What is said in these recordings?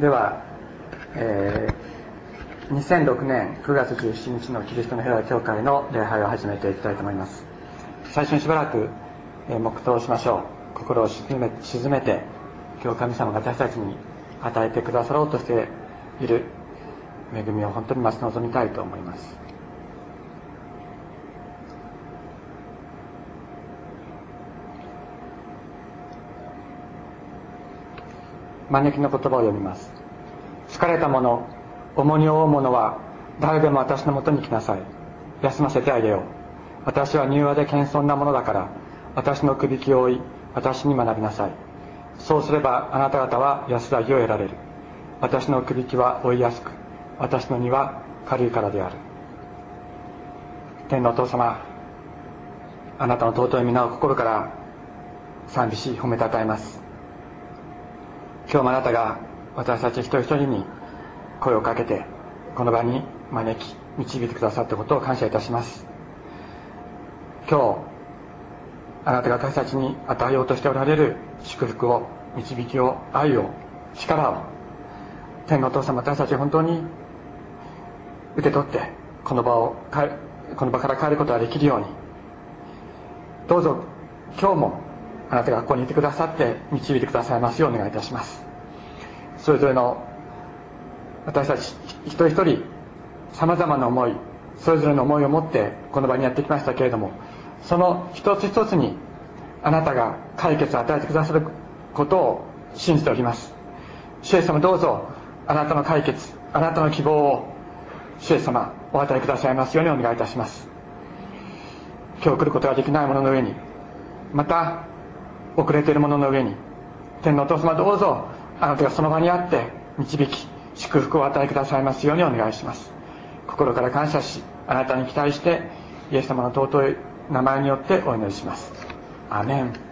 では、えー、2006年9月17日のキリストの平和教会の礼拝を始めていきたいと思います。最初にしばらく、えー、黙祷しましょう。心を沈め沈めて今日神様が私たちに与えてくださろうとしている恵みを本当に待ち望みたいと思います。招きの言葉を読みます。疲れた者重荷を負う者は誰でも私のもとに来なさい。休ませてあげよう。私は柔和で謙遜なものだから私のくびきを追い私に学びなさい。そうすればあなた方は安らぎを得られる。私のくびきは追いやすく私の荷は軽いからである。天のお父様あなたの尊い皆を心から賛美し褒めたたえます。今日もあなたが私たち一人一人に声をかけてこの場に招き導いてくださったことを感謝いたします。今日あなたが私たちに与えようとしておられる祝福を導きを愛を力を天のお父様私たち本当に受け取ってこの場をこの場から帰ることができるように。どうぞ今日もあなたがここにいてくださって導いてくださいますようお願いいたします。それぞれの私たち一人一人さまざまな思いそれぞれの思いを持ってこの場にやってきましたけれどもその一つ一つにあなたが解決を与えてくださることを信じております。主イエス様どうぞあなたの解決あなたの希望を主イエス様お与えくださいますようにお願いいたします。今日来ることができない者の上にまた遅れている者の上に天皇お父様どうぞあなたがその場にあって導き祝福を与えくださいますようにお願いします。心から感謝しあなたに期待してイエス様の尊い名前によってお祈りします。アメン。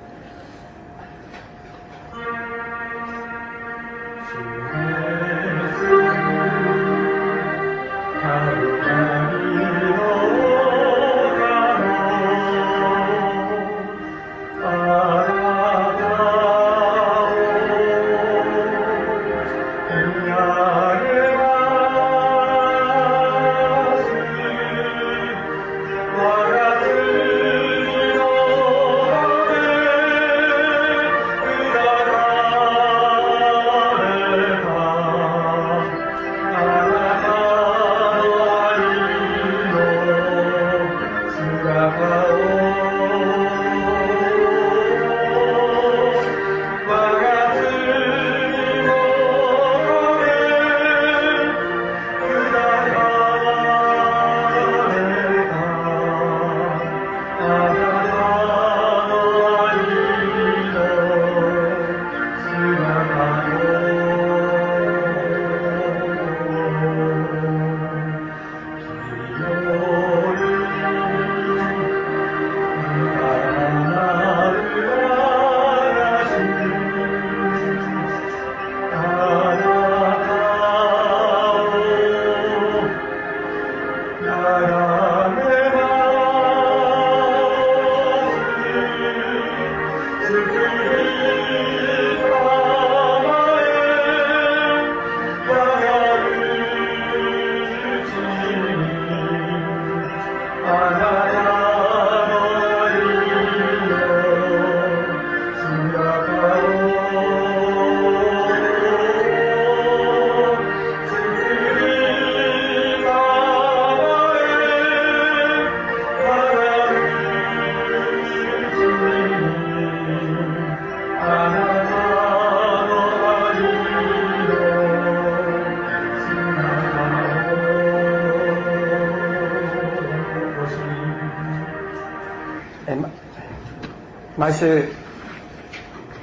毎週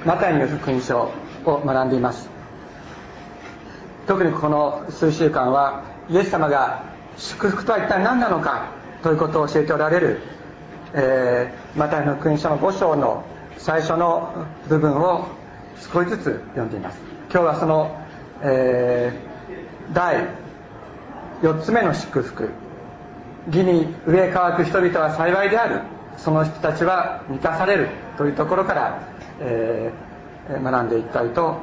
マタイによる福音書を学んでいます。特にこの数週間はイエス様が祝福とは一体何なのかということを教えておられる、えー、マタイの福音書の5章の最初の部分を少しずつ読んでいます。今日はその、えー、第4つ目の祝福。義に植え乾く人々は幸いである。その人たちは満たされるというところから、えー、学んでいきたいと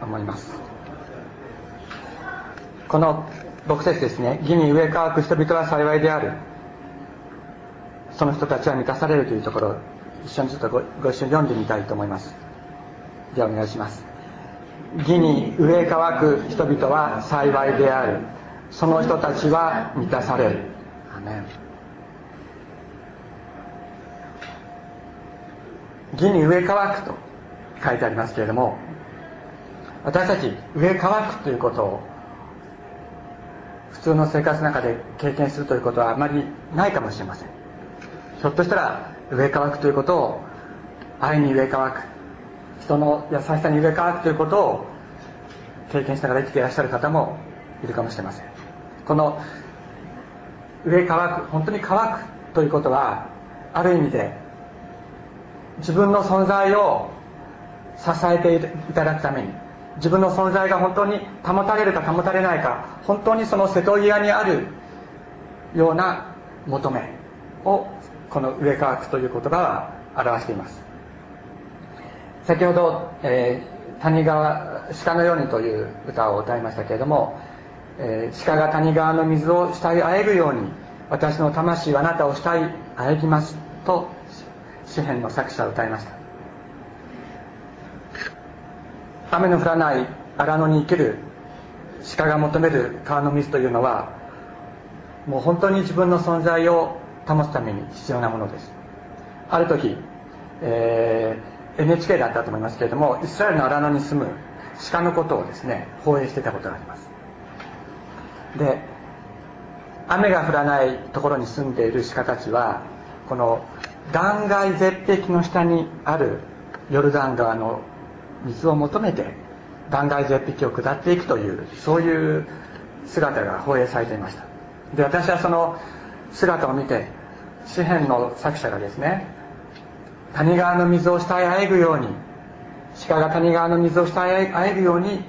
思います。この6節ですね。義に植え乾く人々は幸いである。その人たちは満たされるというところ一緒にちょっとごご一緒に読んでみたいと思います。ではお願いします。義に植え乾く人々は幸いである。その人たちは満たされる。アメ義に植え乾くと書いてありますけれども私たち植え乾くということを普通の生活の中で経験するということはあまりないかもしれません。ひょっとしたら植え乾くということを愛に植え乾く人の優しさに植え乾くということを経験しながら生きていらっしゃる方もいるかもしれません。この植え乾く本当に乾くということはある意味で自分の存在を支えていただくために自分の存在が本当に保たれるか保たれないか本当にその瀬戸際にあるような求めをこの「上乾く」という言葉は表しています。先ほど、えー、谷川鹿のようにという歌を歌いましたけれども、えー、鹿が谷川の水を慕いあえぐように私の魂はあなたを慕いあえぎますと詩篇の作者は歌いました。雨の降らない荒野に生きる鹿が求める川の水というのはもう本当に自分の存在を保つために必要なものです。ある時、えー、NHK だったと思いますけれどもイスラエルの荒野に住む鹿のことをですね放映してたことがあります。で雨が降らないところに住んでいる鹿たちはこの断崖絶壁の下にあるヨルダン川の水を求めて断崖絶壁を下っていくというそういう姿が放映されていました。で私はその姿を見て詩篇の作者がですね谷川の水を慕いあえぐように鹿が谷川の水を慕いあえぐように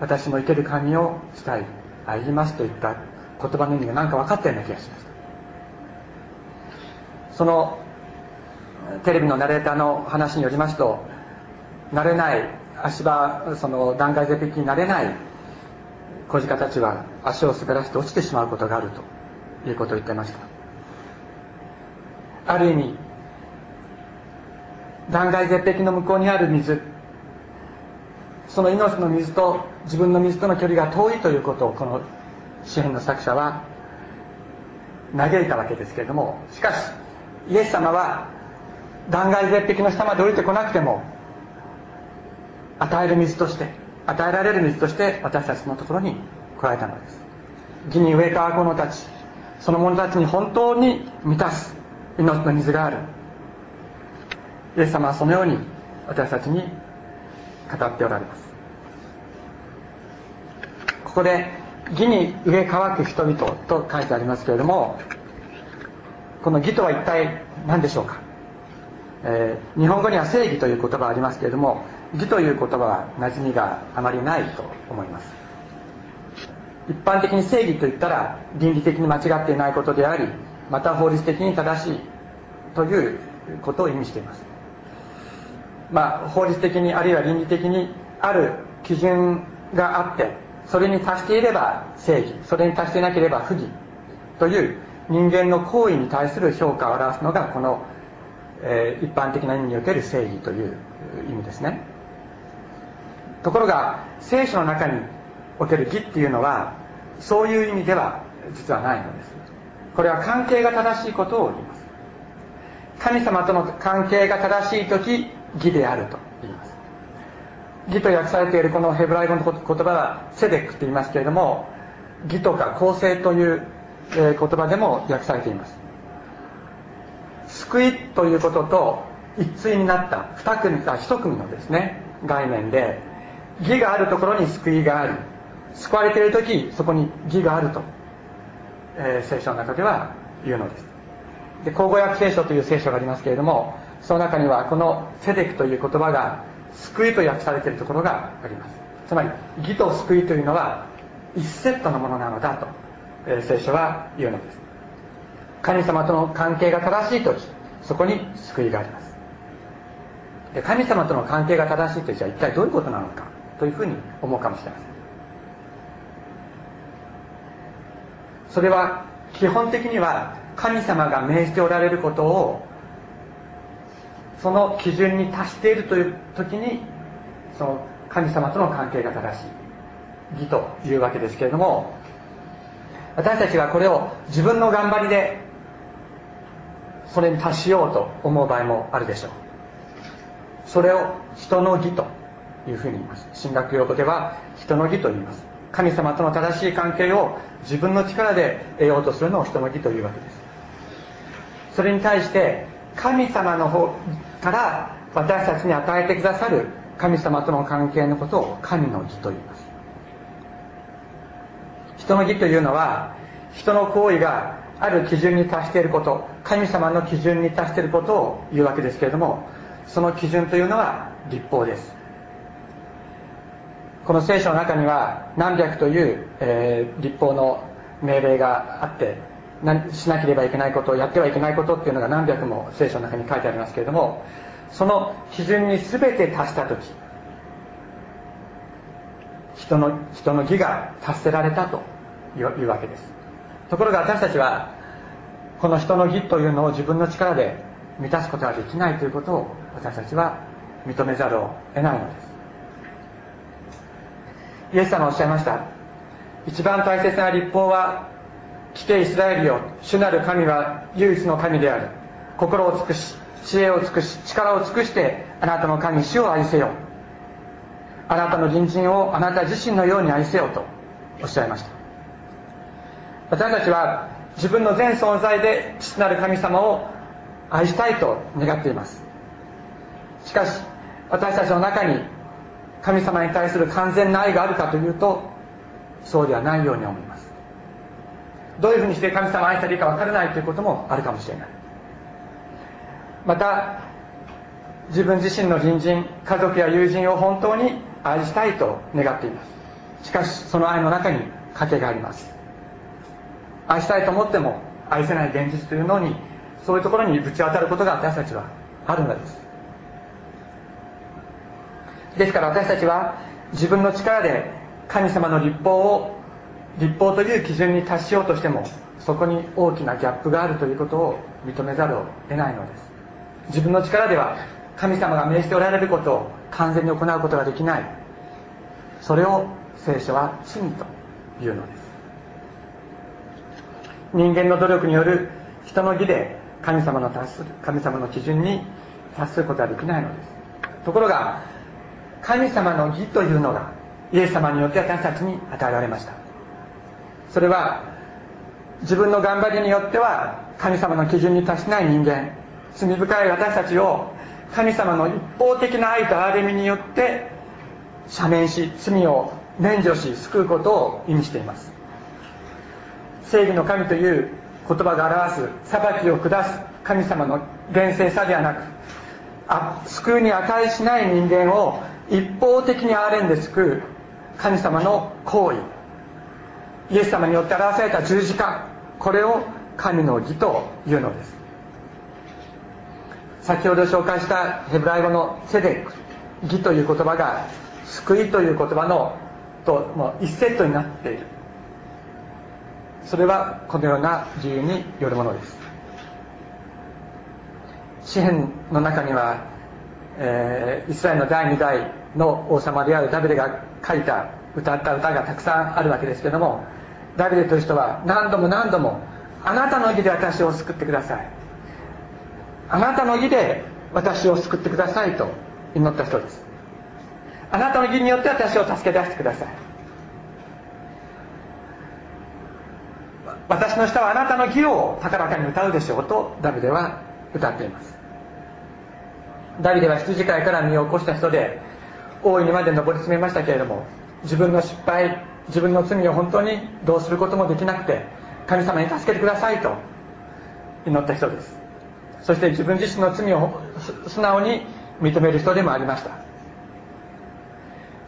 私も生ける神を慕いあえぎますといった言葉の意味が何か分かったような気がしましたそのテレビのナレーターの話によりますと慣れない足場その断崖絶壁になれない小鹿たちは足を滑らせて落ちてしまうことがあるということを言ってました。ある意味断崖絶壁の向こうにある水その命の水と自分の水との距離が遠いということをこの詩篇の作者は嘆いたわけですけれどもしかしイエス様は断崖絶壁の下まで降りてこなくても与える水として与えられる水として私たちのところに来られたのです。義に植えた者たちその者たちに本当に満たす命の水がある。イエス様はそのように私たちに語っておられます。ここで義に植え乾く人々と書いてありますけれどもこの義とは一体何でしょうか、えー、日本語には正義という言葉がありますけれども義という言葉は馴染みがあまりないと思います。一般的に正義といったら倫理的に間違っていないことでありまた法律的に正しいということを意味しています。まあ法律的にあるいは倫理的にある基準があってそれに達していれば正義それに達していなければ不義という人間の行為に対する評価を表すのがこの、えー、一般的な意味における正義という意味ですね。ところが聖書の中における義っていうのはそういう意味では実はないのです。これは関係が正しいことを言います。神様との関係が正しい時義であると言います。義と訳されているこのヘブライ語の言葉はセデックと言いますけれども義とか公正という言葉でも訳されています。救いということと一対になった二組か一組のですね概念で義があるところに救いがあり救われている時そこに義があると、えー、聖書の中では言うのです。で口語訳聖書という聖書がありますけれどもその中にはこのセデクという言葉が救いと訳されているところがあります。つまり義と救いというのは一セットのものなのだと、え、聖書は言うのです。神様との関係が正しい時そこに救いがあります。で神様との関係が正しいとじゃあ一体どういうことなのかというふうに思うかもしれません。それは基本的には神様が命じておられることをその基準に達しているという時にその神様との関係が正しい義というわけですけれども私たちがこれを自分の頑張りでそれに達しようと思う場合もあるでしょう。それを人の義というふうに言います。神学用語では人の義と言います。神様との正しい関係を自分の力で得ようとするのを人の義というわけです。それに対して神様の方から私たちに与えてくださる神様との関係のことを神の義と言います。人の義というのは人の行為がある基準に達していること神様の基準に達していることを言うわけですけれどもその基準というのは立法です。この聖書の中には何百という、えー、立法の命令があってしなければいけないことやってはいけないことっていうのが何百も聖書の中に書いてありますけれどもその基準に全て達した時人の人の義が達せられたというわけです。ところが私たちはこの人の義というのを自分の力で満たすことができないということを私たちは認めざるを得ないのです。イエス様おっしゃいました。一番大切な立法は来てイスラエルよ主なる神は唯一の神である。心を尽くし知恵を尽くし力を尽くしてあなたの神主を愛せよ。あなたの隣人をあなた自身のように愛せよとおっしゃいました。私たちは自分の全存在で父なる神様を愛したいと願っています。しかし私たちの中に神様に対する完全な愛があるかというとそうではないように思います。どういうふうにして神様を愛したらいいか分からないということもあるかもしれない。また自分自身の隣人家族や友人を本当に愛したいと願っています。しかしその愛の中に賭けがあります。愛したいと思っても愛せない現実というのにそういうところにぶち当たることが私たちはあるのです。ですから私たちは自分の力で神様の立法を立法という基準に達しようとしてもそこに大きなギャップがあるということを認めざるを得ないのです。自分の力では神様が命じておられることを完全に行うことができない。それを聖書は罪というのです。人間の努力による人の義で神様の達する神様の基準に達することはできないのです。ところが神様の義というのがイエス様によって私たちに与えられました。それは自分の頑張りによっては神様の基準に達しない人間罪深い私たちを神様の一方的な愛と憐れみによって赦免し罪を免除し救うことを意味しています。正義の神という言葉が表す裁きを下す神様の厳正さではなくあ救うに値しない人間を一方的に憐れんで救う神様の行為。イエス様によって表された十字架これを神の義というのです。先ほど紹介したヘブライ語のセデック義という言葉が救いという言葉のともう一セットになっている。それはこのような理由によるものです。詩篇の中には、えー、イスラエルの第2代の王様であるダビデが書いた歌った歌がたくさんあるわけですけどもダビデという人は何度も何度もあなたの義で私を救ってください。あなたの義で私を救ってくださいと祈った人です。あなたの義によって私を助け出してください。私の舌はあなたの義を高らかに歌うでしょうとダビデは歌っています。ダビデは羊飼いから身を起こした人で大いにまで上り詰めましたけれども自分の失敗自分の罪を本当にどうすることもできなくて神様に助けてくださいと祈った人です。そして自分自身の罪を素直に認める人でもありました。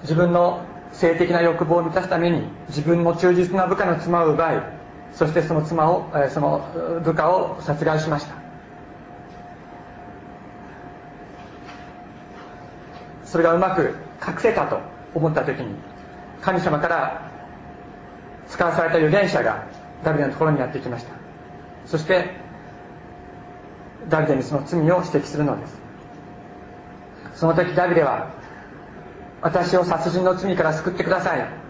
自分の性的な欲望を満たすために自分の忠実な部下の妻を奪いそしてその妻をその部下を殺害しました。それがうまく隠せたと思った時に神様から使わされた預言者がダビデのところにやってきました。そしてダビデにその罪を指摘するのです。その時ダビデは私を殺人の罪から救ってください。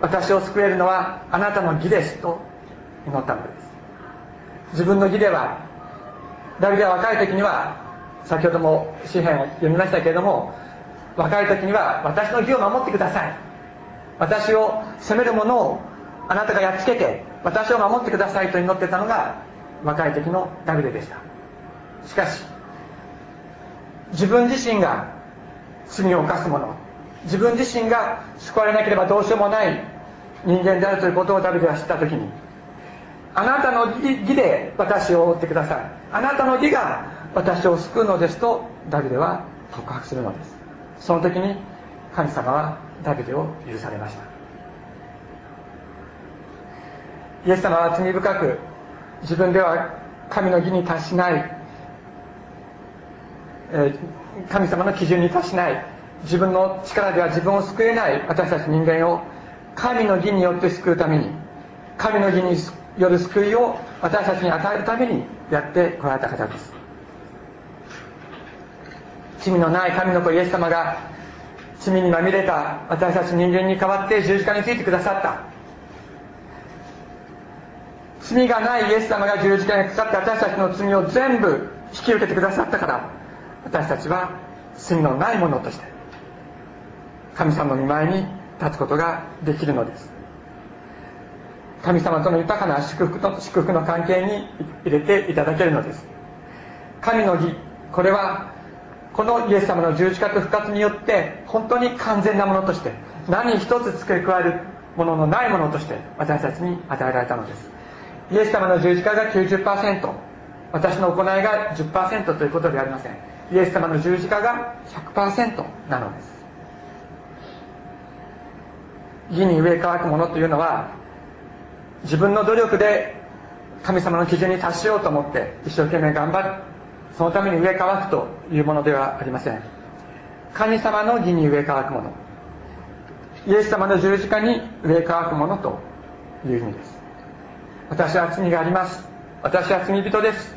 私を救えるのはあなたの義ですと祈ったのです。自分の義ではダビデは若い時には先ほども詩篇を読みましたけれども若い時には私の義を守ってください。私を責める者をあなたがやっつけて私を守ってくださいと祈ってたのが若い時のダビデでした。しかし自分自身が罪を犯す者自分自身が救われなければどうしようもない人間であるということをダビデは知った時にあなたの義で私を覆ってください。あなたの義が私を救うのですとダビデは告白するのです。その時に神様はダビデを許されました。イエス様は罪深く自分では神の義に達しない、え神様の基準に達しない自分の力では自分を救えない私たち人間を神の義によって救うために神の義による救いを私たちに与えるためにやってこられた方です。罪のない神の子イエス様が罪にまみれた私たち人間に代わって十字架についてくださった。罪がないイエス様が十字架にかかって私たちの罪を全部引き受けてくださったから私たちは罪のないものとして神様の御前に立つことができるのです。神様との豊かな祝福の祝福の関係に入れていただけるのです。神の義これはこのイエス様の十字架と復活によって本当に完全なものとして何一つ付け加えるもののないものとして私たちに与えられたのです。イエス様の十字架が90%私の行いが10%ということではありません。イエス様の十字架が100%なのです。義に植え替くものというのは自分の努力で神様の基準に達しようと思って一生懸命頑張る。そのために植え替くというものではありません。神様の義に植え替くもの。イエス様の十字架に植え替くものという意味です。私は罪があります。私は罪人です。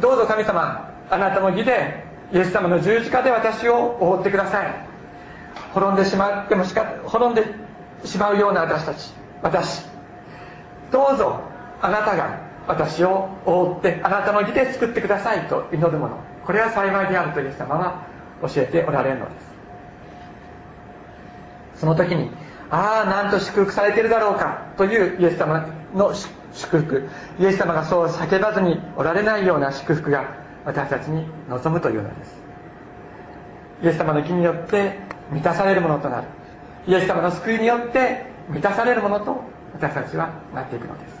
どうぞ神様あなたの義でイエス様の十字架で私を覆ってください。滅んでしまってもしか滅んでしまうような私たち。私。どうぞあなたが私を覆ってあなたの義で救ってくださいと祈るもの。これは幸いであるとイエス様は教えておられるのです。その時にああなんと祝福されているだろうかというイエス様の祝福。イエス様がそう叫ばずにおられないような祝福が私たちに望むというのです。イエス様の義によって満たされるものとなる。イエス様の救いによって満たされるものと私たちはなっていくのです。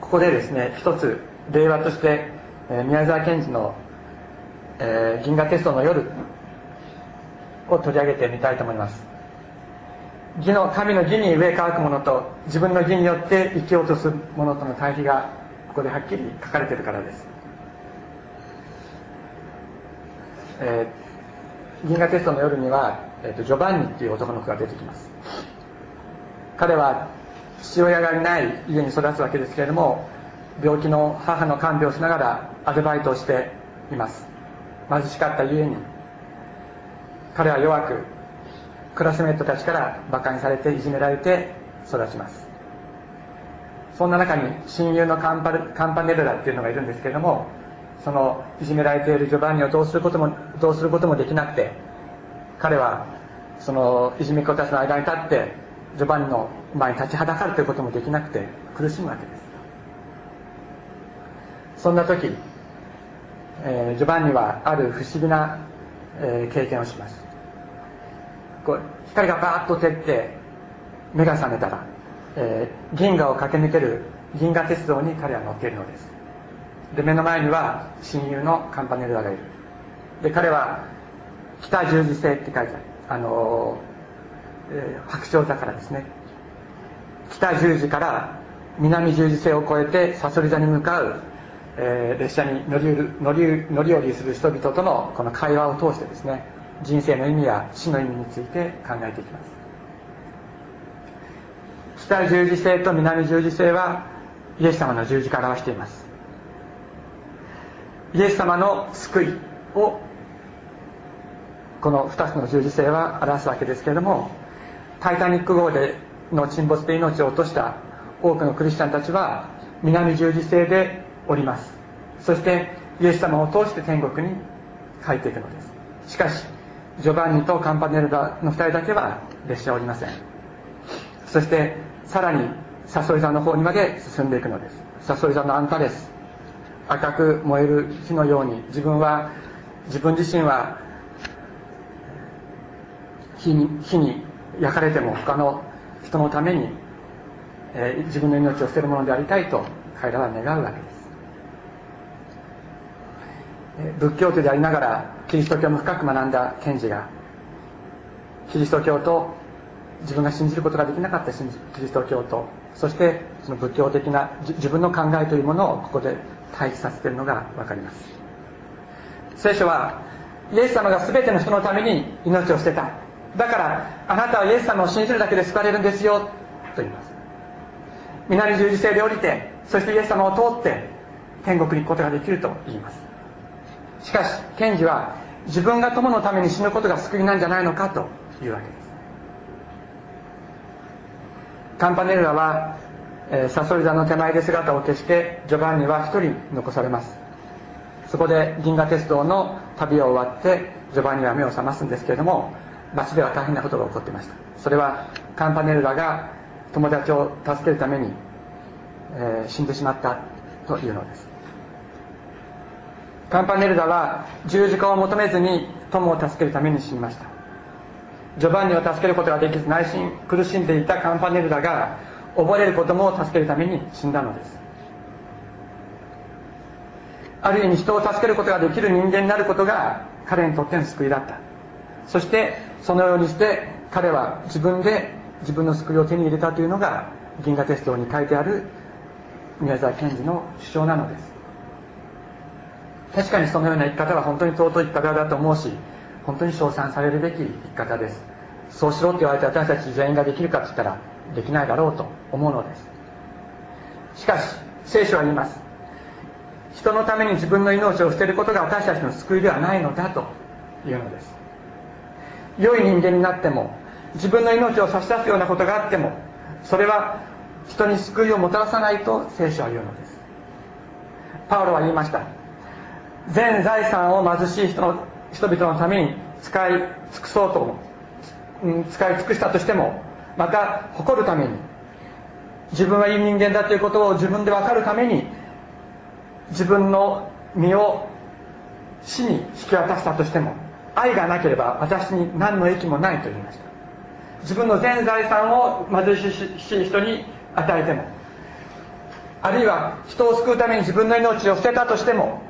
ここでですね一つ例話として、え、宮沢賢治の、えー「銀河鉄道の夜」を取り上げてみたいと思います。義の神の義に植え替わくものと自分の義によって生きようとするものとの対比がここではっきり書かれてるからです、えー、銀河テストの夜には、えーと、ジョバンニっていう男の子が出てきます。彼は父親がいない家に育つわけですけれども病気の母の看病をしながらアルバイトをしています。貧しかったゆえに彼は弱くクラスメートたちから馬鹿にされていじめられて育ちます。そんな中に親友のカンパカンパネルラっていうのがいるんですけれどもそのいじめられているジョバンニをどうすることもどうすることもできなくて彼はそのいじめっ子たちの間に立ってジョバンニの前に立ちはだかるということもできなくて苦しむわけです。そんな時、えー、ジョバンニはある不思議な、えー、経験をします。こう光がバーッと照って目が覚めたら、えー、銀河を駆け抜ける銀河鉄道に彼は乗っているのです。で目の前には親友のカンパネルラがいる。で彼は北十字星って書いてある。あの、えー、白鳥座からですね。北十字から南十字星を越えてさそり座に向かう、えー、列車に乗り乗り乗り降りする人々とのこの会話を通してですね人生の意味や死の意味について考えていきます。北十字星と南十字星はイエス様の十字架を表しています。イエス様の救いをこの2つの十字星は表すわけですけれどもタイタニック号での沈没で命を落とした多くのクリスチャンたちは南十字星でおります。そしてイエス様を通して天国に帰っていくのです。しかしジョバンニとカンパネルダの2人だけは列車をおりません。そしてさらにサソリ座の方にまで進んでいくのです。サソリ座のアンタレス赤く燃える火のように自分は自分自身は火に火に焼かれても他の人のために、えー、自分の命を捨てるものでありたいと彼らは願うわけです。え仏教徒でありながらキリスト教も深く学んだ賢治がキリスト教と自分が信じることができなかったキリスト教とそしてその仏教的な自分の考えというものをここで対比させているのが分かります。聖書はイエス様が全ての人のために命を捨てた。だからあなたはイエス様を信じるだけで救われるんですよ。と言います。南十字星で降りてそしてイエス様を通って天国に行くことができると言います。しかし賢治は自分が友のために死ぬことが救いなんじゃないのかというわけです。カンパネルラは、えー、サソリ座の手前で姿を消してジョバンニは一人残されます。そこで銀河鉄道の旅を終わってジョバンニは目を覚ますんですけれども街では大変なことが起こっていました。それはカンパネルラが友達を助けるために、えー、死んでしまったというのです。カンパネルラは十字架を求めずに友を助けるために死にました。ジョバンニを助けることができず内心苦しんでいたカンパネルラが溺れる子供を助けるために死んだのです。ある意味人を助けることができる人間になることが彼にとっての救いだった。そしてそのようにして彼は自分で自分の救いを手に入れたというのが銀河鉄道に書いてある宮沢賢治の主張なのです。確かにそのような生き方は本当に尊い生き方だと思うし本当に称賛されるべき生き方です。そうしろって言われて私たち全員ができるかって言ったらできないだろうと思うのです。しかし聖書は言います。人のために自分の命を捨てることが私たちの救いではないのだというのです。良い人間になっても自分の命を差し出すようなことがあってもそれは人に救いをもたらさないと聖書は言うのです。パウロは言いました。全財産を貧しい人の人々のために使い尽くそうと、うん、使い尽くしたとしてもまた誇るために自分はいい人間だということを自分で分かるために自分の身を死に引き渡したとしても愛がなければ私に何の益もないと言いました。自分の全財産を貧しい人に与えてもあるいは人を救うために自分の命を捨てたとしても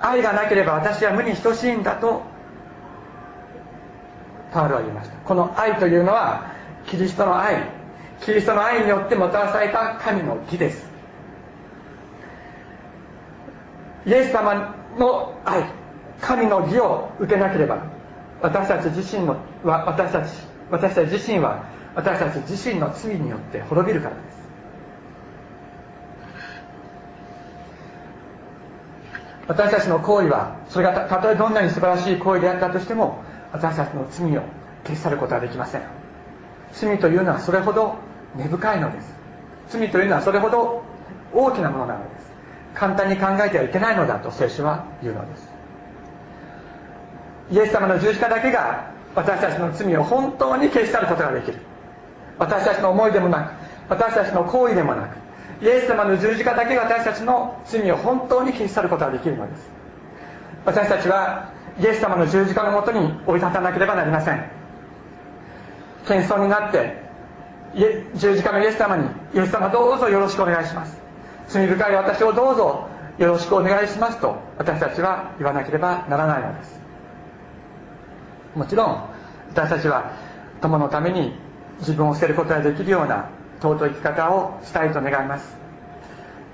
愛がなければ私は無に等しいんだとパウロは言いました。この愛というのはキリストの愛キリストの愛によってもたらされた神の義です。イエス様の愛神の義を受けなければ私たち自身の私たち私たち自身は私たち自身の罪によって滅びるからです。私たちの行為はそれがたとえどんなに素晴らしい行為であったとしても私たちの罪を消し去ることはできません。罪というのはそれほど根深いのです。罪というのはそれほど大きなものなのです。簡単に考えてはいけないのだと聖書は言うのです。イエス様の十字架だけが私たちの罪を本当に消し去ることができる。私たちの思いでもなく私たちの行為でもなくイエス様の十字架だけが私たちの罪を本当に消し去ることができるのです。私たちはイエス様の十字架のもとに追い立たなければなりません。謙遜になって十字架のイエス様にイエス様どうぞよろしくお願いします。罪深い私をどうぞよろしくお願いしますと私たちは言わなければならないのです。もちろん私たちは友のために自分を捨てることができるような尊い生き方をしたいと願います。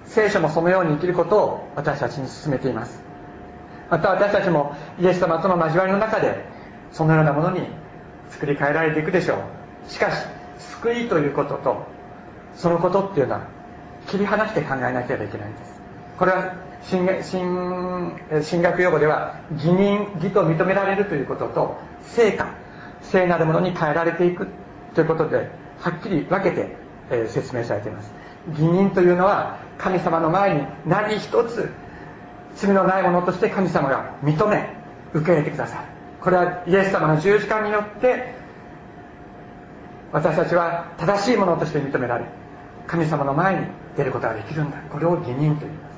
聖書もそのように生きることを私たちに進めています。また私たちもイエス様との交わりの中でそのようなものに作り変えられていくでしょう。しかし救いということとそのことっていうのは切り離して考えなければいけないんです。これは進学用語では義人義と認められるということと成果聖なるものに変えられていくということではっきり分けて、え、説明されています。義人というのは神様の前に何一つ罪のないものとして神様が認め受け入れてくださる。これはイエス様の十字架によって私たちは正しいものとして認められ神様の前に出ることができるんだ。これを義人と言いま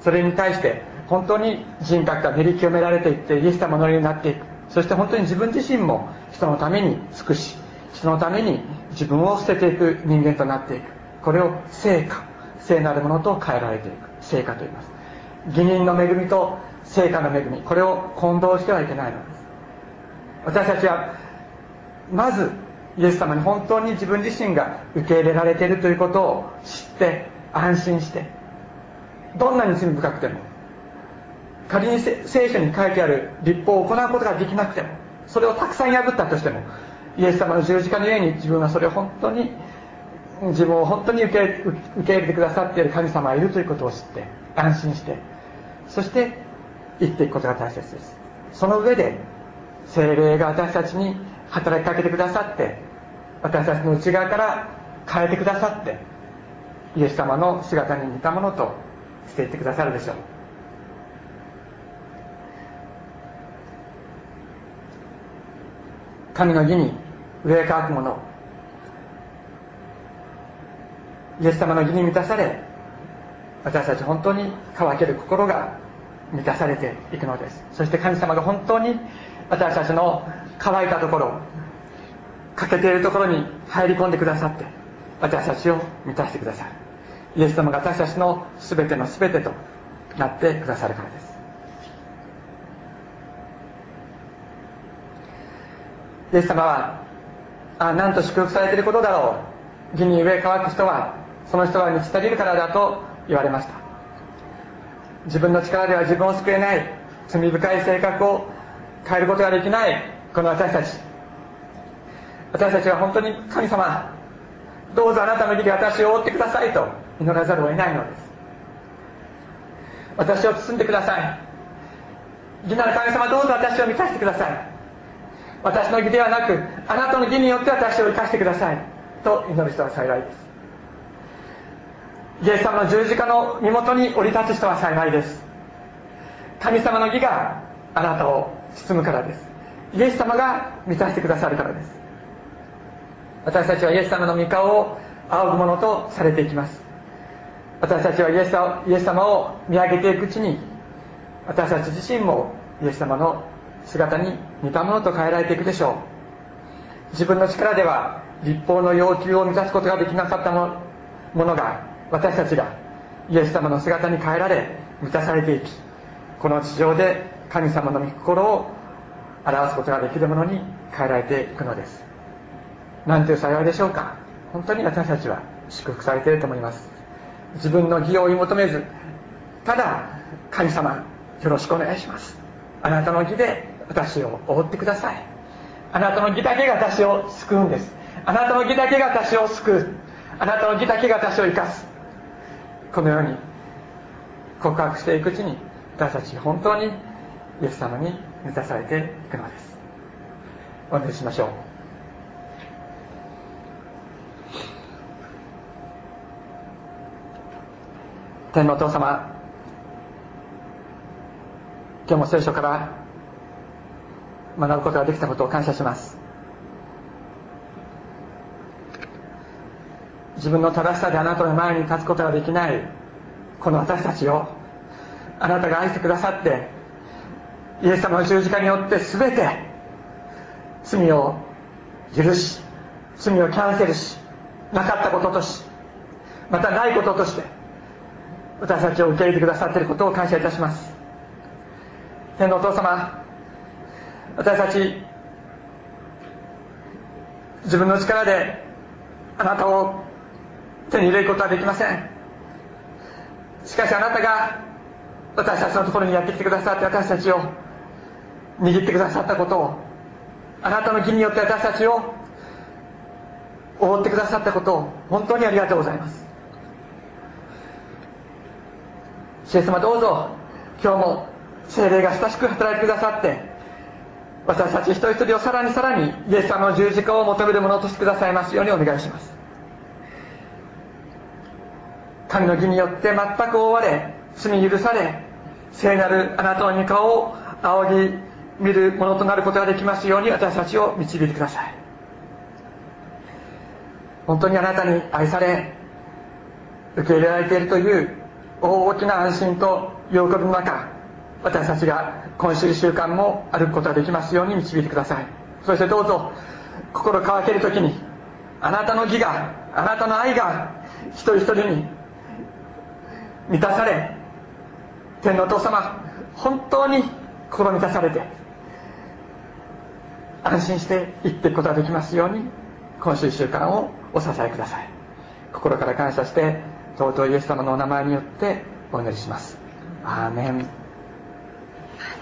す。それに対して本当に人格が練り清められていってイエス様のようになっていく。そして本当に自分自身も人のために尽くし人のために自分を捨てていく人間となっていく。これを成果聖なるものと変えられていく。成果と言います。義人の恵みと成果の恵みこれを混同してはいけないのです。私たちはまずイエス様に本当に自分自身が受け入れられているということを知って安心してどんなに罪深くても仮に聖書に書いてある立法を行うことができなくてもそれをたくさん破ったとしてもイエス様の十字架の上に自分はそれを本当に自分を本当に受け受け入れてくださっている神様がいるということを知って安心してそして生きていくことが大切です。その上で精霊が私たちに働きかけてくださって私たちの内側から変えてくださってイエス様の姿に似たものとしていってくださるでしょう。神の義に上へ乾くものイエス様の義に満たされ私たち本当に乾ける心が満たされていくのです。そして神様が本当に私たちの乾いたところ欠けているところに入り込んでくださって私たちを満たしてくださる。イエス様が私たちの全ての全てとなってくださるからです。イエス様はあなんと祝福されていることだろう。義に上乾く人はその人は満ち足りるからだと言われました。自分の力では自分を救えない罪深い性格を変えることができないこの私たち。私たちは本当に神様どうぞあなたの義で私を覆ってくださいと祈らざるを得ないのです。私を包んでください。義なる神様どうぞ私を満たしてください。私の義ではなくあなたの義によって私を生かしてくださいと祈る人は幸いです。イエス様の十字架の身元に降り立つ人は幸いです。神様の義があなたを包むからです。イエス様が満たしてくださるからです。私たちはイエス様の御顔を仰ぐものとされていきます。私たちはイエスイエス様を見上げていくうちに私たち自身もイエス様の姿に似たものと変えられていくでしょう。自分の力では立法の要求を満たすことができなかったものが私たちがイエス様の姿に変えられ満たされていきこの地上で神様の御心を表すことができるものに変えられていくのです。なんていう幸いでしょうか。本当に私たちは祝福されていると思います。自分の義を追い求めずただ神様よろしくお願いします。あなたの義で私を覆ってください。あなたの義だけが私を救うんです。あなたの義だけが私を救う。あなたの義だけが私を生かす。このように告白していくうちに私たち本当にイエス様に満たされていくのです。お願いしましょう。天のお父様今日も聖書から学ぶことができたことを感謝します。自分の正しさであなたの前に立つことができない。この私たちをあなたが愛してくださってイエス様の十字架によって全て罪を許し罪をキャンセルしなかったこととしまたないこととして私たちを受け入れてくださっていることを感謝いたします。天のお父様私たち自分の力であなたを手に入れることはできません。しかしあなたが私たちのところにやってきてくださって私たちを握ってくださったことをあなたの義によって私たちを覆ってくださったことを本当にありがとうございます。イエス様どうぞ今日も精霊が親しく働いてくださって私たち一人一人をさらにさらにイエス様の十字架を求めるものとしてくださいますようにお願いします。神の義によって全く覆われ罪許され聖なるあなたの御顔を仰ぎ見るものとなることができますように私たちを導いてください。本当にあなたに愛され受け入れられているという大きな安心と喜びの中私たちが今週1週間も歩くことができますように導いてください。そしてどうぞ心乾ける時にあなたの義があなたの愛が一人一人に満たされ天のお父様本当に心満たされて安心して生きていくことができますように今週1週間をお支えください。心から感謝して尊いイエス様のお名前によってお祈りします。アーメン。